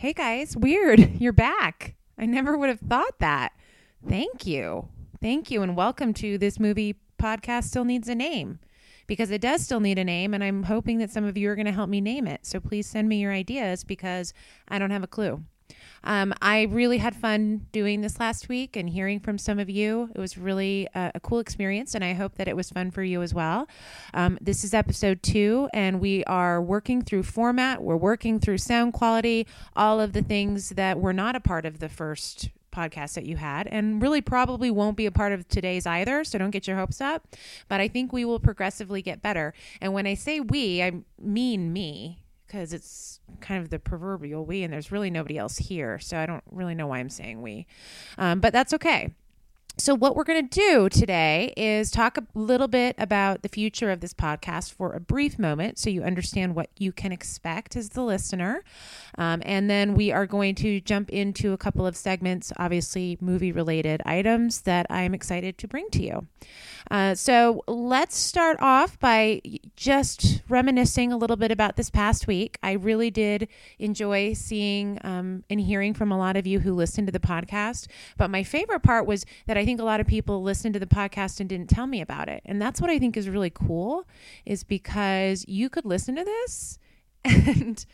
Hey guys, weird. You're back. I never would have thought that. Thank you. Thank you. And welcome to this movie podcast still needs a name because it does still need a name. And I'm hoping that some of you are going to help me name it. So please send me your ideas because I don't have a clue. Um, I really had fun doing this last week and hearing from some of you. It was really a, a cool experience, and I hope that it was fun for you as well. Um, this is episode two, and we are working through format, we're working through sound quality, all of the things that were not a part of the first podcast that you had and really probably won't be a part of today's either so don't get your hopes up but i think we will progressively get better and when i say we i mean me because it's kind of the proverbial we, and there's really nobody else here. So I don't really know why I'm saying we. Um, but that's okay. So, what we're going to do today is talk a little bit about the future of this podcast for a brief moment so you understand what you can expect as the listener. Um, and then we are going to jump into a couple of segments, obviously movie related items that I'm excited to bring to you. Uh, so let's start off by just reminiscing a little bit about this past week. I really did enjoy seeing um, and hearing from a lot of you who listened to the podcast. But my favorite part was that I think a lot of people listened to the podcast and didn't tell me about it. And that's what I think is really cool, is because you could listen to this and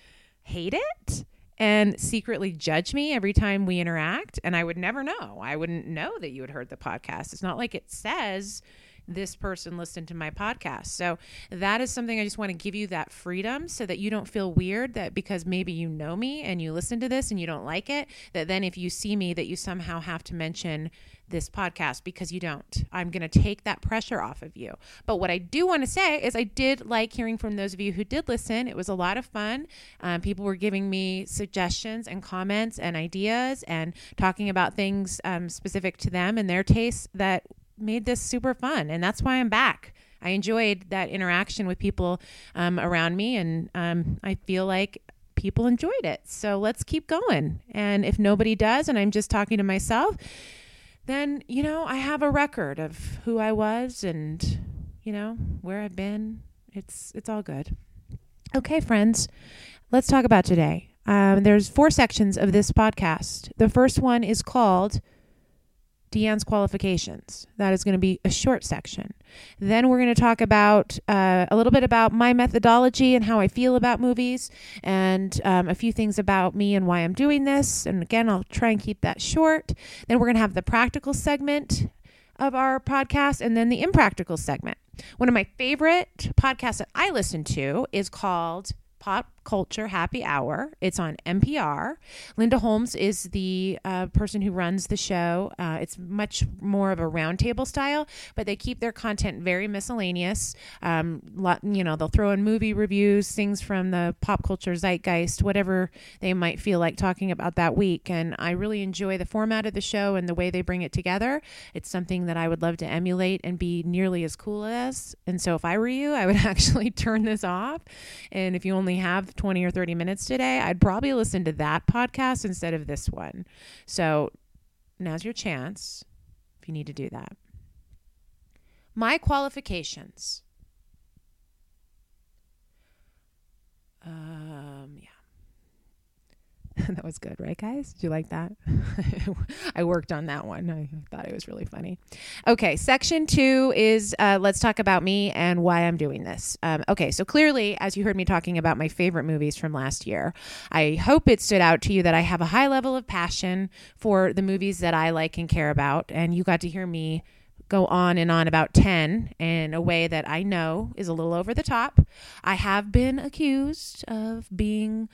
hate it and secretly judge me every time we interact. And I would never know. I wouldn't know that you had heard the podcast. It's not like it says this person listened to my podcast. So that is something I just want to give you that freedom so that you don't feel weird that because maybe you know me and you listen to this and you don't like it, that then if you see me, that you somehow have to mention this podcast because you don't. I'm going to take that pressure off of you. But what I do want to say is I did like hearing from those of you who did listen. It was a lot of fun. Um, people were giving me suggestions and comments and ideas and talking about things um, specific to them and their tastes that made this super fun. And that's why I'm back. I enjoyed that interaction with people um, around me, and um, I feel like people enjoyed it. So let's keep going. And if nobody does, and I'm just talking to myself, then, you know, I have a record of who I was and, you know, where I've been. It's it's all good. Okay, friends, let's talk about today. Um, there's four sections of this podcast. The first one is called Deanne's qualifications. That is going to be a short section. Then we're going to talk about uh, a little bit about my methodology and how I feel about movies, and um, a few things about me and why I'm doing this. And again, I'll try and keep that short. Then we're going to have the practical segment of our podcast, and then the impractical segment. One of my favorite podcasts that I listen to is called Pop Culture Happy Hour. It's on NPR. Linda Holmes is the uh, person who runs the show. Uh, it's much more of a roundtable style, but they keep their content very miscellaneous. Um, lot, you know, they'll throw in movie reviews, things from the pop culture zeitgeist, whatever they might feel like talking about that week. And I really enjoy the format of the show and the way they bring it together. It's something that I would love to emulate and be nearly as cool as. And so if I were you, I would actually turn this off. And if you only have 20 or 30 minutes today, I'd probably listen to that podcast instead of this one. So now's your chance if you need to do that. My qualifications. Um, yeah. that was good, right, guys? Did you like that? I worked on that one. I thought it was really funny. Okay, section two is uh, let's talk about me and why I'm doing this. Um, okay, so clearly, as you heard me talking about my favorite movies from last year, I hope it stood out to you that I have a high level of passion for the movies that I like and care about. And you got to hear me go on and on about 10 in a way that I know is a little over the top. I have been accused of being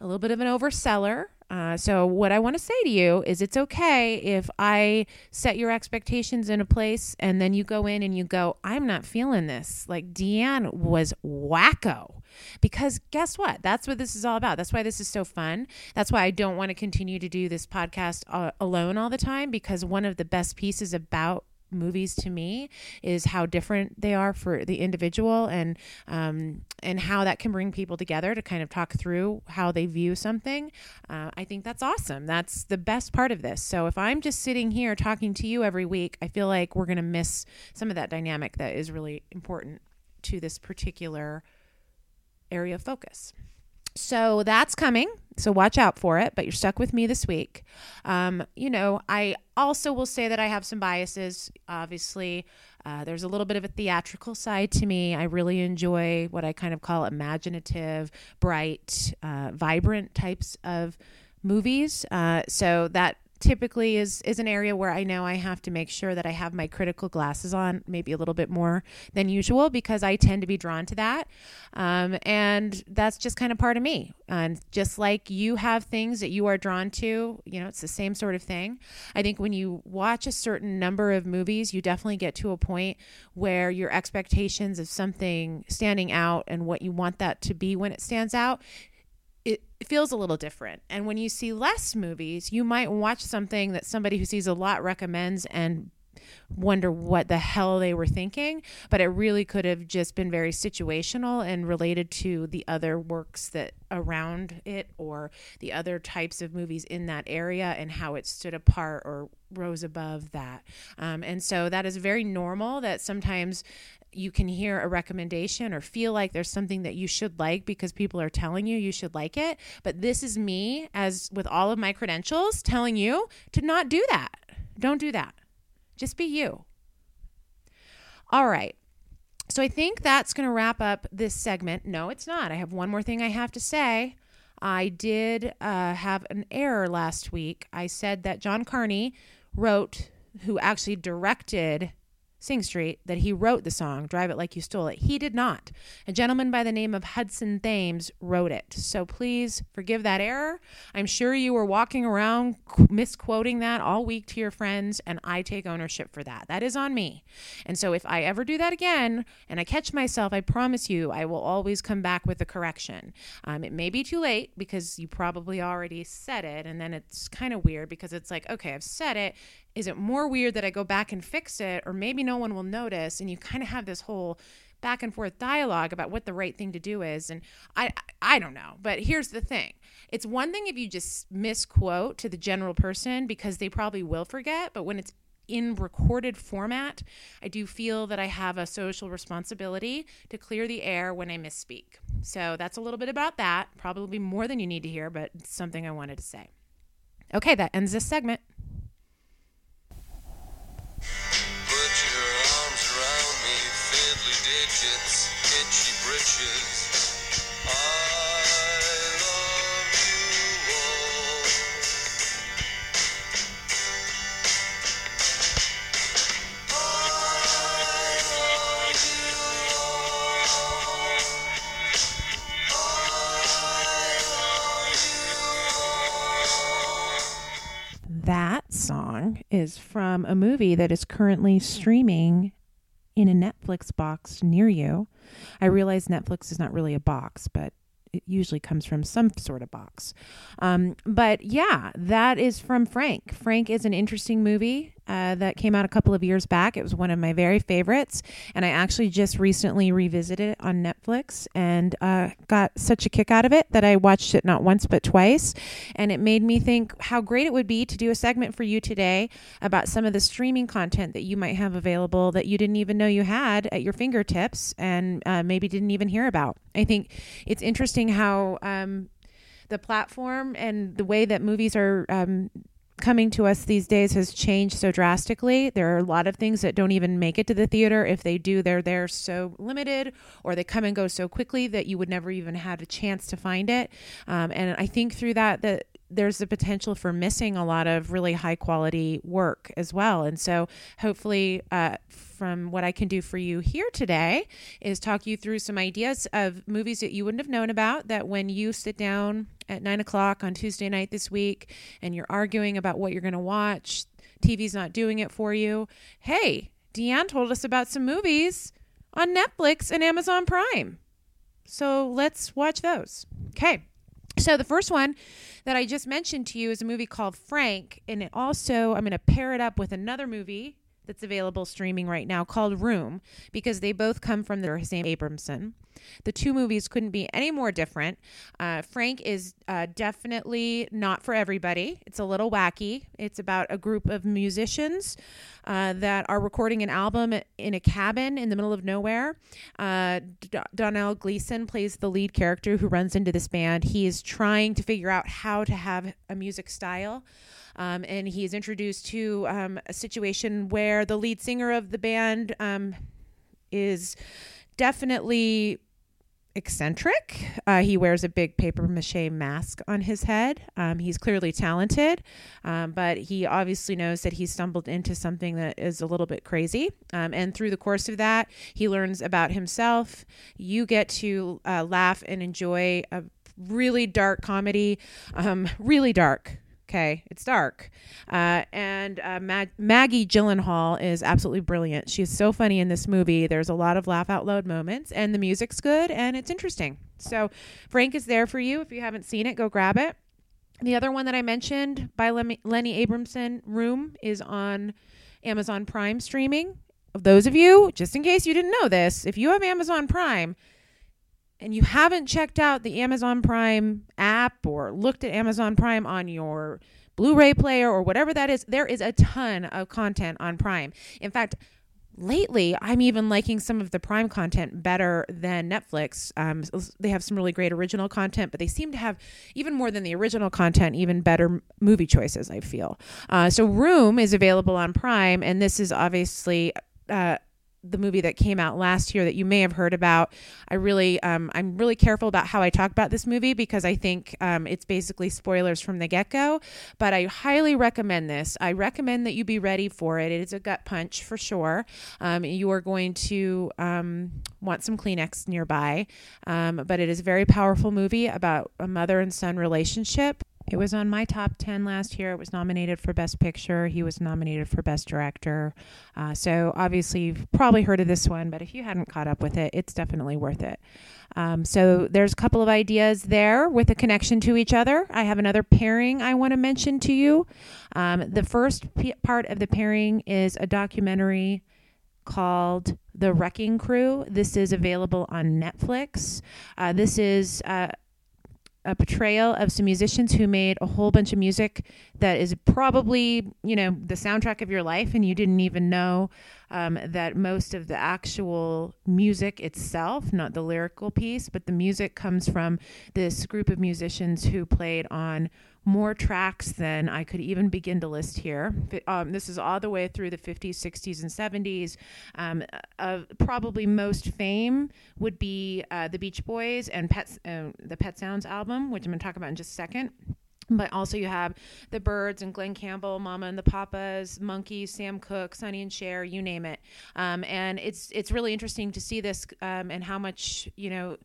a little bit of an overseller. Uh, so, what I want to say to you is it's okay if I set your expectations in a place and then you go in and you go, I'm not feeling this. Like Deanne was wacko. Because guess what? That's what this is all about. That's why this is so fun. That's why I don't want to continue to do this podcast uh, alone all the time because one of the best pieces about movies to me is how different they are for the individual and um, and how that can bring people together to kind of talk through how they view something. Uh, I think that's awesome. That's the best part of this. So if I'm just sitting here talking to you every week, I feel like we're going to miss some of that dynamic that is really important to this particular area of focus. So that's coming. So watch out for it, but you're stuck with me this week. Um, you know, I also will say that I have some biases. Obviously, uh, there's a little bit of a theatrical side to me. I really enjoy what I kind of call imaginative, bright, uh, vibrant types of movies. Uh, so that typically is is an area where I know I have to make sure that I have my critical glasses on, maybe a little bit more than usual, because I tend to be drawn to that, um, and that's just kind of part of me. And just like you have things that you are drawn to, you know, it's the same sort of thing. I think when you watch a certain number of movies, you definitely get to a point where your expectations of something standing out and what you want that to be when it stands out feels a little different. And when you see less movies, you might watch something that somebody who sees a lot recommends and wonder what the hell they were thinking, but it really could have just been very situational and related to the other works that around it or the other types of movies in that area and how it stood apart or rose above that. Um, and so that is very normal that sometimes you can hear a recommendation or feel like there's something that you should like because people are telling you you should like it. But this is me, as with all of my credentials, telling you to not do that. Don't do that. Just be you. All right. So I think that's going to wrap up this segment. No, it's not. I have one more thing I have to say. I did uh, have an error last week. I said that John Carney wrote, who actually directed Sing Street that he wrote the song Drive It Like You Stole It. He did not. A gentleman by the name of Hudson Thames wrote it. So please forgive that error. I'm sure you were walking around misquoting that all week to your friends, and I take ownership for that. That is on me. And so if I ever do that again and I catch myself, I promise you I will always come back with a correction. Um, it may be too late because you probably already said it, and then it's kind of weird because it's like, okay, I've said it is it more weird that I go back and fix it, or maybe no one will notice? And you kind of have this whole back and forth dialogue about what the right thing to do is. And I, I don't know. But here's the thing it's one thing if you just misquote to the general person because they probably will forget. But when it's in recorded format, I do feel that I have a social responsibility to clear the air when I misspeak. So that's a little bit about that. Probably more than you need to hear, but something I wanted to say. Okay, that ends this segment. Put your arms around me, fiddly digits, itchy britches. Is from a movie that is currently streaming in a Netflix box near you. I realize Netflix is not really a box, but it usually comes from some sort of box. Um, but yeah, that is from Frank. Frank is an interesting movie uh, that came out a couple of years back. It was one of my very favorites, and I actually just recently revisited it on Netflix and uh, got such a kick out of it that I watched it not once but twice. And it made me think how great it would be to do a segment for you today about some of the streaming content that you might have available that you didn't even know you had at your fingertips and uh, maybe didn't even hear about. I think it's interesting how. Um, the platform and the way that movies are um, coming to us these days has changed so drastically. There are a lot of things that don't even make it to the theater. If they do, they're there so limited or they come and go so quickly that you would never even have a chance to find it. Um, and I think through that, that there's the potential for missing a lot of really high quality work as well. And so, hopefully, uh, from what I can do for you here today, is talk you through some ideas of movies that you wouldn't have known about. That when you sit down at nine o'clock on Tuesday night this week and you're arguing about what you're going to watch, TV's not doing it for you. Hey, Deanne told us about some movies on Netflix and Amazon Prime. So let's watch those. Okay. So the first one that I just mentioned to you is a movie called Frank, and it also I'm going to pair it up with another movie that's available streaming right now called Room because they both come from the same Abrahamson. The two movies couldn't be any more different. Uh, Frank is uh, definitely not for everybody. It's a little wacky. It's about a group of musicians uh, that are recording an album in a cabin in the middle of nowhere. Uh, D- Domhnall Gleeson plays the lead character who runs into this band. He is trying to figure out how to have a music style. Um, and he's introduced to um, a situation where the lead singer of the band um, is definitely eccentric. Uh, he wears a big paper mache mask on his head. Um, he's clearly talented, um, but he obviously knows that he's stumbled into something that is a little bit crazy. Um, and through the course of that, he learns about himself. You get to uh, laugh and enjoy a really dark comedy, um, really dark. Okay, it's dark. Uh, and uh, Mag- Maggie Gyllenhaal is absolutely brilliant. She's so funny in this movie. There's a lot of laugh out loud moments, and the music's good and it's interesting. So, Frank is there for you. If you haven't seen it, go grab it. The other one that I mentioned by Lenny, Lenny Abrahamson, Room, is on Amazon Prime streaming. Of those of you, just in case you didn't know this, if you have Amazon Prime, and you haven't checked out the Amazon Prime app or looked at Amazon Prime on your Blu-ray player or whatever that is, there is a ton of content on Prime. In fact, lately I'm even liking some of the Prime content better than Netflix. Um, they have some really great original content, but they seem to have even more than the original content, even better movie choices. I feel. Uh, so Room is available on Prime, and this is obviously. Uh, the movie that came out last year that you may have heard about. I really, um, I'm really careful about how I talk about this movie because I think um, it's basically spoilers from the get go. But I highly recommend this. I recommend that you be ready for it. It is a gut punch for sure. Um, you are going to um, want some Kleenex nearby, um, but it is a very powerful movie about a mother and son relationship. It was on my top 10 last year. It was nominated for Best Picture. He was nominated for Best Director. Uh, so, obviously, you've probably heard of this one, but if you hadn't caught up with it, it's definitely worth it. Um, so, there's a couple of ideas there with a connection to each other. I have another pairing I want to mention to you. Um, the first p- part of the pairing is a documentary called The Wrecking Crew. This is available on Netflix. Uh, this is. Uh, a portrayal of some musicians who made a whole bunch of music that is probably you know the soundtrack of your life and you didn't even know um, that most of the actual music itself not the lyrical piece but the music comes from this group of musicians who played on more tracks than I could even begin to list here. Um, this is all the way through the 50s, 60s, and 70s. Um, uh, probably most fame would be uh, the Beach Boys and Pet, uh, the Pet Sounds album, which I'm going to talk about in just a second. But also you have the Byrds and Glen Campbell, Mama and the Papas, Monkees, Sam Cooke, Sonny and Cher, you name it. Um, and it's it's really interesting to see this um, and how much you know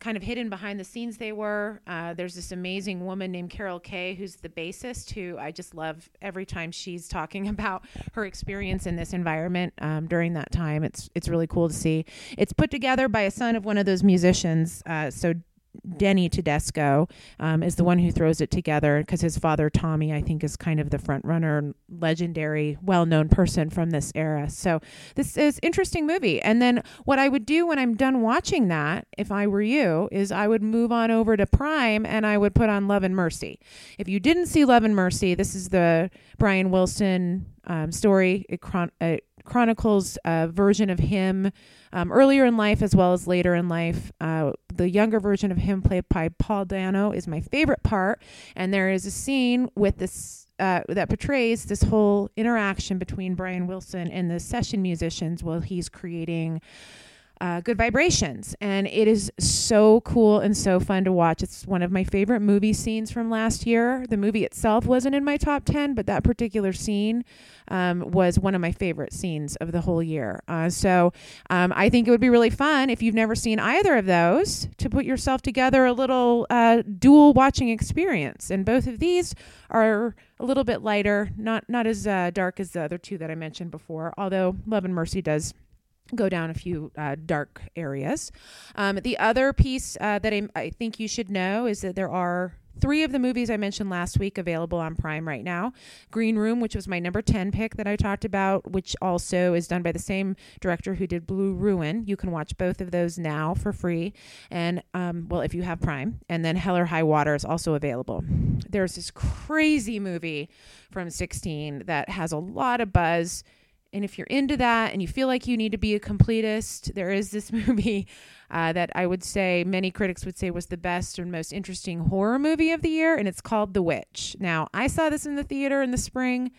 kind of hidden behind the scenes they were. Uh, there's this amazing woman named Carol Kaye, who's the bassist, who I just love every time she's talking about her experience in this environment um, during that time. It's it's really cool to see. It's put together by a son of one of those musicians. Uh, so Denny Tedesco um, is the one who throws it together because his father Tommy, I think, is kind of the front runner, legendary, well-known person from this era. So this is interesting movie. And then what I would do when I'm done watching that, if I were you, is I would move on over to Prime and I would put on Love and Mercy. If you didn't see Love and Mercy, this is the Brian Wilson um, story. It, chron- it chronicles version of him um, earlier in life as well as later in life. Uh, the younger version of him, played by Paul Dano, is my favorite part. And there is a scene with this. Uh, that portrays this whole interaction between Brian Wilson and the session musicians while he's creating uh, Good Vibrations. And it is so cool and so fun to watch. It's one of my favorite movie scenes from last year. The movie itself wasn't in my top 10, but that particular scene um, was one of my favorite scenes of the whole year. Uh, so um, I think it would be really fun if you've never seen either of those to put yourself together a little uh, dual watching experience. And both of these are a little bit lighter, not, not as uh, dark as the other two that I mentioned before, although Love and Mercy does go down a few uh, dark areas. Um, the other piece uh, that I, I, think you should know is that there are three of the movies I mentioned last week available on Prime right now. Green Room, which was my number 10 pick that I talked about, which also is done by the same director who did Blue Ruin. You can watch both of those now for free. And, um, well, if you have Prime. And then Hell or High Water is also available. There's this crazy movie from 16 that has a lot of buzz. And if you're into that and you feel like you need to be a completist, there is this movie uh, that I would say many critics would say was the best and most interesting horror movie of the year, and it's called The Witch. Now, I saw this in the theater in the spring.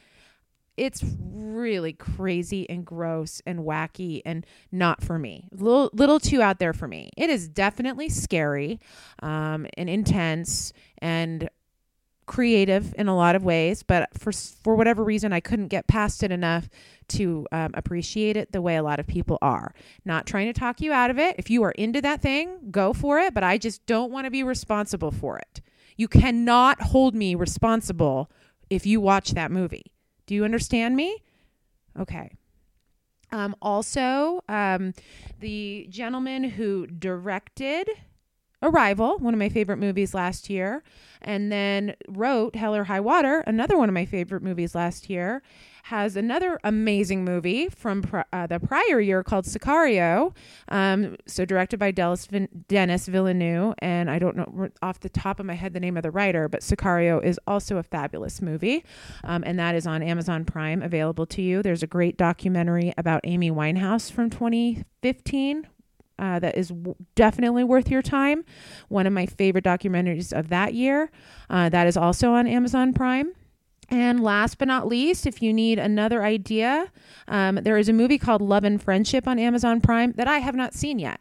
It's really crazy and gross and wacky and not for me. Little, little too out there for me. It is definitely scary um, and intense and creative in a lot of ways, but for for whatever reason, I couldn't get past it enough to um, appreciate it the way a lot of people are. Not trying to talk you out of it. If you are into that thing, go for it. But I just don't want to be responsible for it. You cannot hold me responsible if you watch that movie. Do you understand me? Okay. Um, also, um, the gentleman who directed Arrival, one of my favorite movies last year, and then wrote Hell or High Water, another one of my favorite movies last year, has another amazing movie from pr- uh, the prior year called Sicario. Um, so directed by Denis, Denis Villeneuve, and I don't know off the top of my head the name of the writer, but Sicario is also a fabulous movie, um, and that is on Amazon Prime, available to you. There's a great documentary about Amy Winehouse from 2015 uh, that is w- definitely worth your time. One of my favorite documentaries of that year. Uh, that is also on Amazon Prime. And last but not least, if you need another idea, um, there is a movie called Love and Friendship on Amazon Prime that I have not seen yet.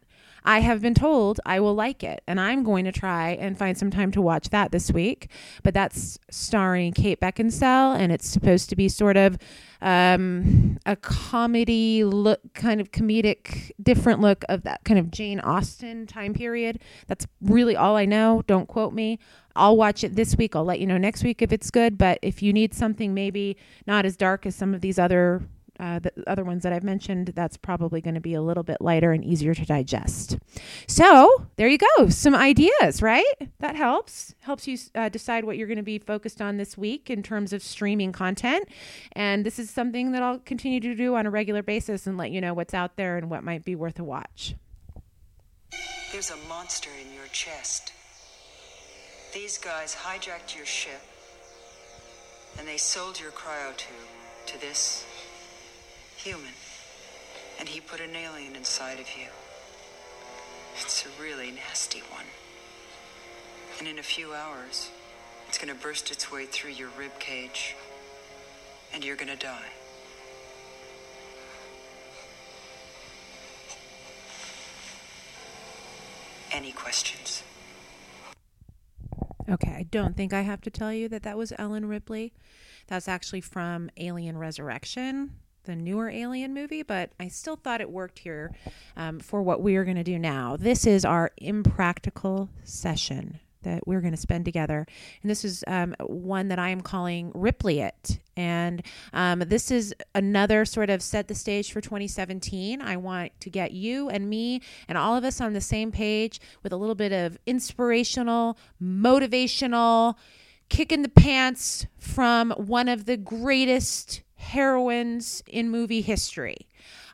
I have been told I will like it, and I'm going to try and find some time to watch that this week. But that's starring Kate Beckinsale, and it's supposed to be sort of um, a comedy look, kind of comedic, different look of that kind of Jane Austen time period. That's really all I know. Don't quote me. I'll watch it this week. I'll let you know next week if it's good. But if you need something maybe not as dark as some of these other uh, the other ones that I've mentioned, that's probably going to be a little bit lighter and easier to digest. So there you go, some ideas, right? That helps helps you uh, decide what you're going to be focused on this week in terms of streaming content. And this is something that I'll continue to do on a regular basis and let you know what's out there and what might be worth a watch. There's a monster in your chest. These guys hijacked your ship and they sold your cryo tube to this human. And he put an alien inside of you. It's a really nasty one. And in a few hours, it's going to burst its way through your rib cage. And you're going to die. Any questions? Okay, I don't think I have to tell you that that was Ellen Ripley. That's actually from Alien Resurrection, the newer Alien movie, but I still thought it worked here um, for what we are going to do now. This is our impractical session that we're going to spend together. And this is um, one that I am calling Ripley It. And um, this is another sort of set the stage for 2017. I want to get you and me and all of us on the same page with a little bit of inspirational, motivational, kick in the pants from one of the greatest heroines in movie history.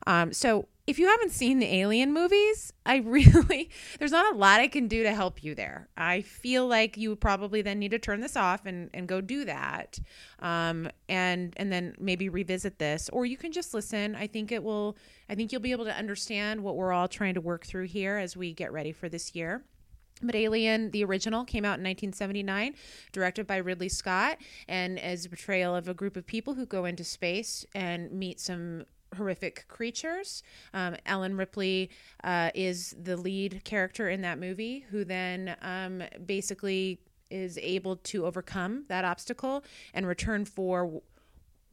Um, so if you haven't seen the Alien movies, I really, there's not a lot I can do to help you there. I feel like you probably then need to turn this off and, and go do that. Um, and, and then maybe revisit this, or you can just listen. I think it will, I think you'll be able to understand what we're all trying to work through here as we get ready for this year. But Alien, the original, came out in 1979, directed by Ridley Scott, and as a portrayal of a group of people who go into space and meet some horrific creatures. Um, Ellen Ripley uh, is the lead character in that movie, who then um, basically is able to overcome that obstacle and return for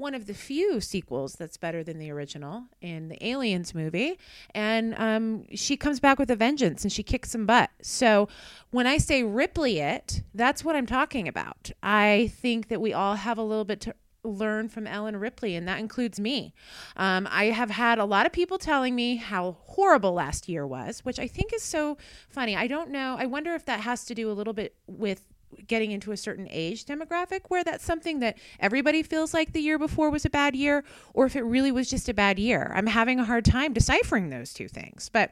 one of the few sequels that's better than the original in the Aliens movie. And um, she comes back with a vengeance and she kicks some butt. So when I say Ripley it, that's what I'm talking about. I think that we all have a little bit to learn from Ellen Ripley, and that includes me. Um, I have had a lot of people telling me how horrible last year was, which I think is so funny. I don't know. I wonder if that has to do a little bit with getting into a certain age demographic where that's something that everybody feels like the year before was a bad year or if it really was just a bad year. I'm having a hard time deciphering those two things. But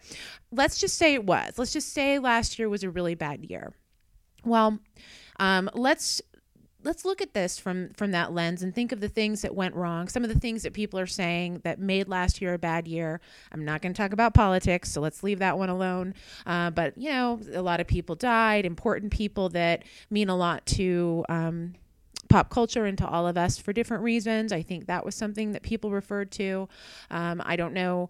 let's just say it was. Let's just say last year was a really bad year. Well, um, let's let's look at this from from that lens and think of the things that went wrong some of the things that people are saying that made last year a bad year. I'm not going to talk about politics so let's leave that one alone. Uh, but you know a lot of people died important people that mean a lot to um, pop culture and to all of us for different reasons. I think that was something that people referred to. Um, I don't know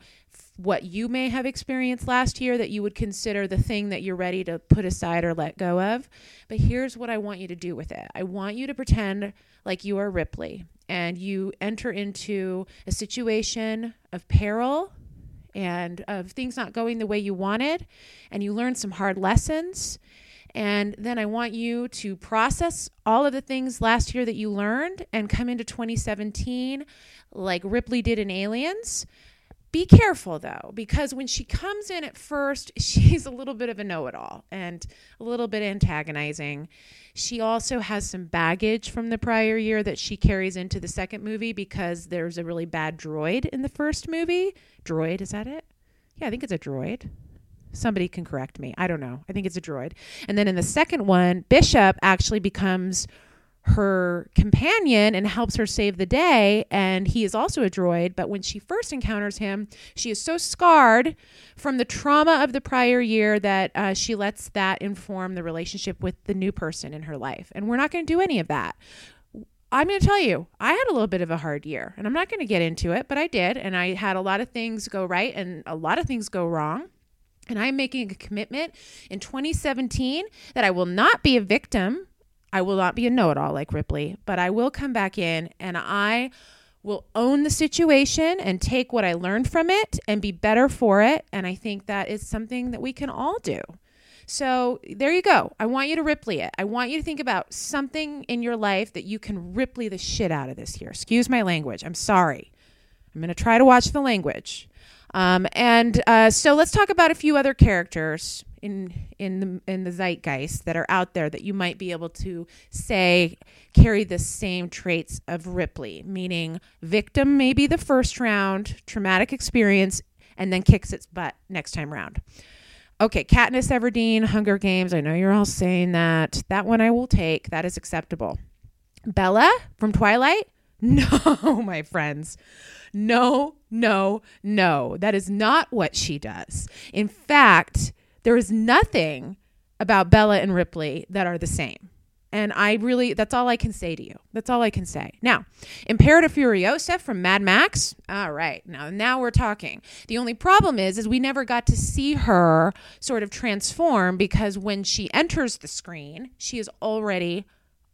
what you may have experienced last year that you would consider the thing that you're ready to put aside or let go of. But here's what I want you to do with it I want you to pretend like you are Ripley and you enter into a situation of peril and of things not going the way you wanted, and you learn some hard lessons. And then I want you to process all of the things last year that you learned and come into 2017 like Ripley did in Aliens be careful though, because when she comes in at first, she's a little bit of a know it all and a little bit antagonizing. She also has some baggage from the prior year that she carries into the second movie because there's a really bad droid in the first movie. Droid, is that it? Yeah, I think it's a droid. Somebody can correct me. I don't know. I think it's a droid. And then in the second one, Bishop actually becomes her companion and helps her save the day. And he is also a droid. But when she first encounters him, she is so scarred from the trauma of the prior year that uh, she lets that inform the relationship with the new person in her life. And we're not going to do any of that. I'm going to tell you, I had a little bit of a hard year, and I'm not going to get into it, but I did. And I had a lot of things go right and a lot of things go wrong. And I'm making a commitment in 2017 that I will not be a victim I will not be a know it all like Ripley, but I will come back in and I will own the situation and take what I learned from it and be better for it. And I think that is something that we can all do. So there you go. I want you to Ripley it. I want you to think about something in your life that you can Ripley the shit out of this year. Excuse my language. I'm sorry. I'm going to try to watch the language. Um, and uh, so let's talk about a few other characters in in the in the zeitgeist that are out there that you might be able to say carry the same traits of Ripley, meaning victim maybe the first round, traumatic experience, and then kicks its butt next time round. Okay, Katniss Everdeen, Hunger Games. I know you're all saying that. That one I will take. That is acceptable. Bella from Twilight? No, my friends. No, no, no. That is not what she does. In fact, there is nothing about Bella and Ripley that are the same. And I really, that's all I can say to you. That's all I can say. Now, Imperator Furiosa from Mad Max. All right. Now, now we're talking. The only problem is, is we never got to see her sort of transform because when she enters the screen, she is already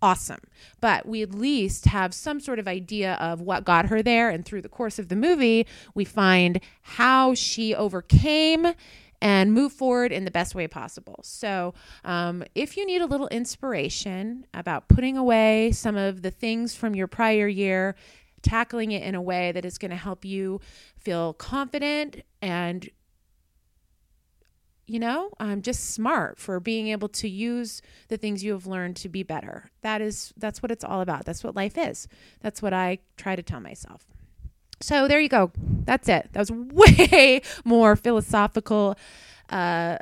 awesome. But we at least have some sort of idea of what got her there. And through the course of the movie, we find how she overcame and move forward in the best way possible. So, um, if you need a little inspiration about putting away some of the things from your prior year, tackling it in a way that is going to help you feel confident and you know um, just smart for being able to use the things you have learned to be better that is that's what it's all about that's what life is that's what i try to tell myself so there you go. That's it. That was way more philosophical uh,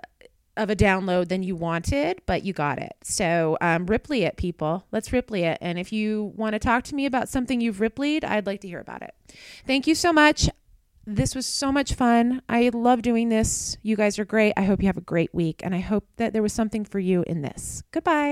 of a download than you wanted, but you got it. So um, Ripley it, people. Let's Ripley it. And if you want to talk to me about something you've Ripleyed, I'd like to hear about it. Thank you so much. This was so much fun. I love doing this. You guys are great. I hope you have a great week, and I hope that there was something for you in this. Goodbye.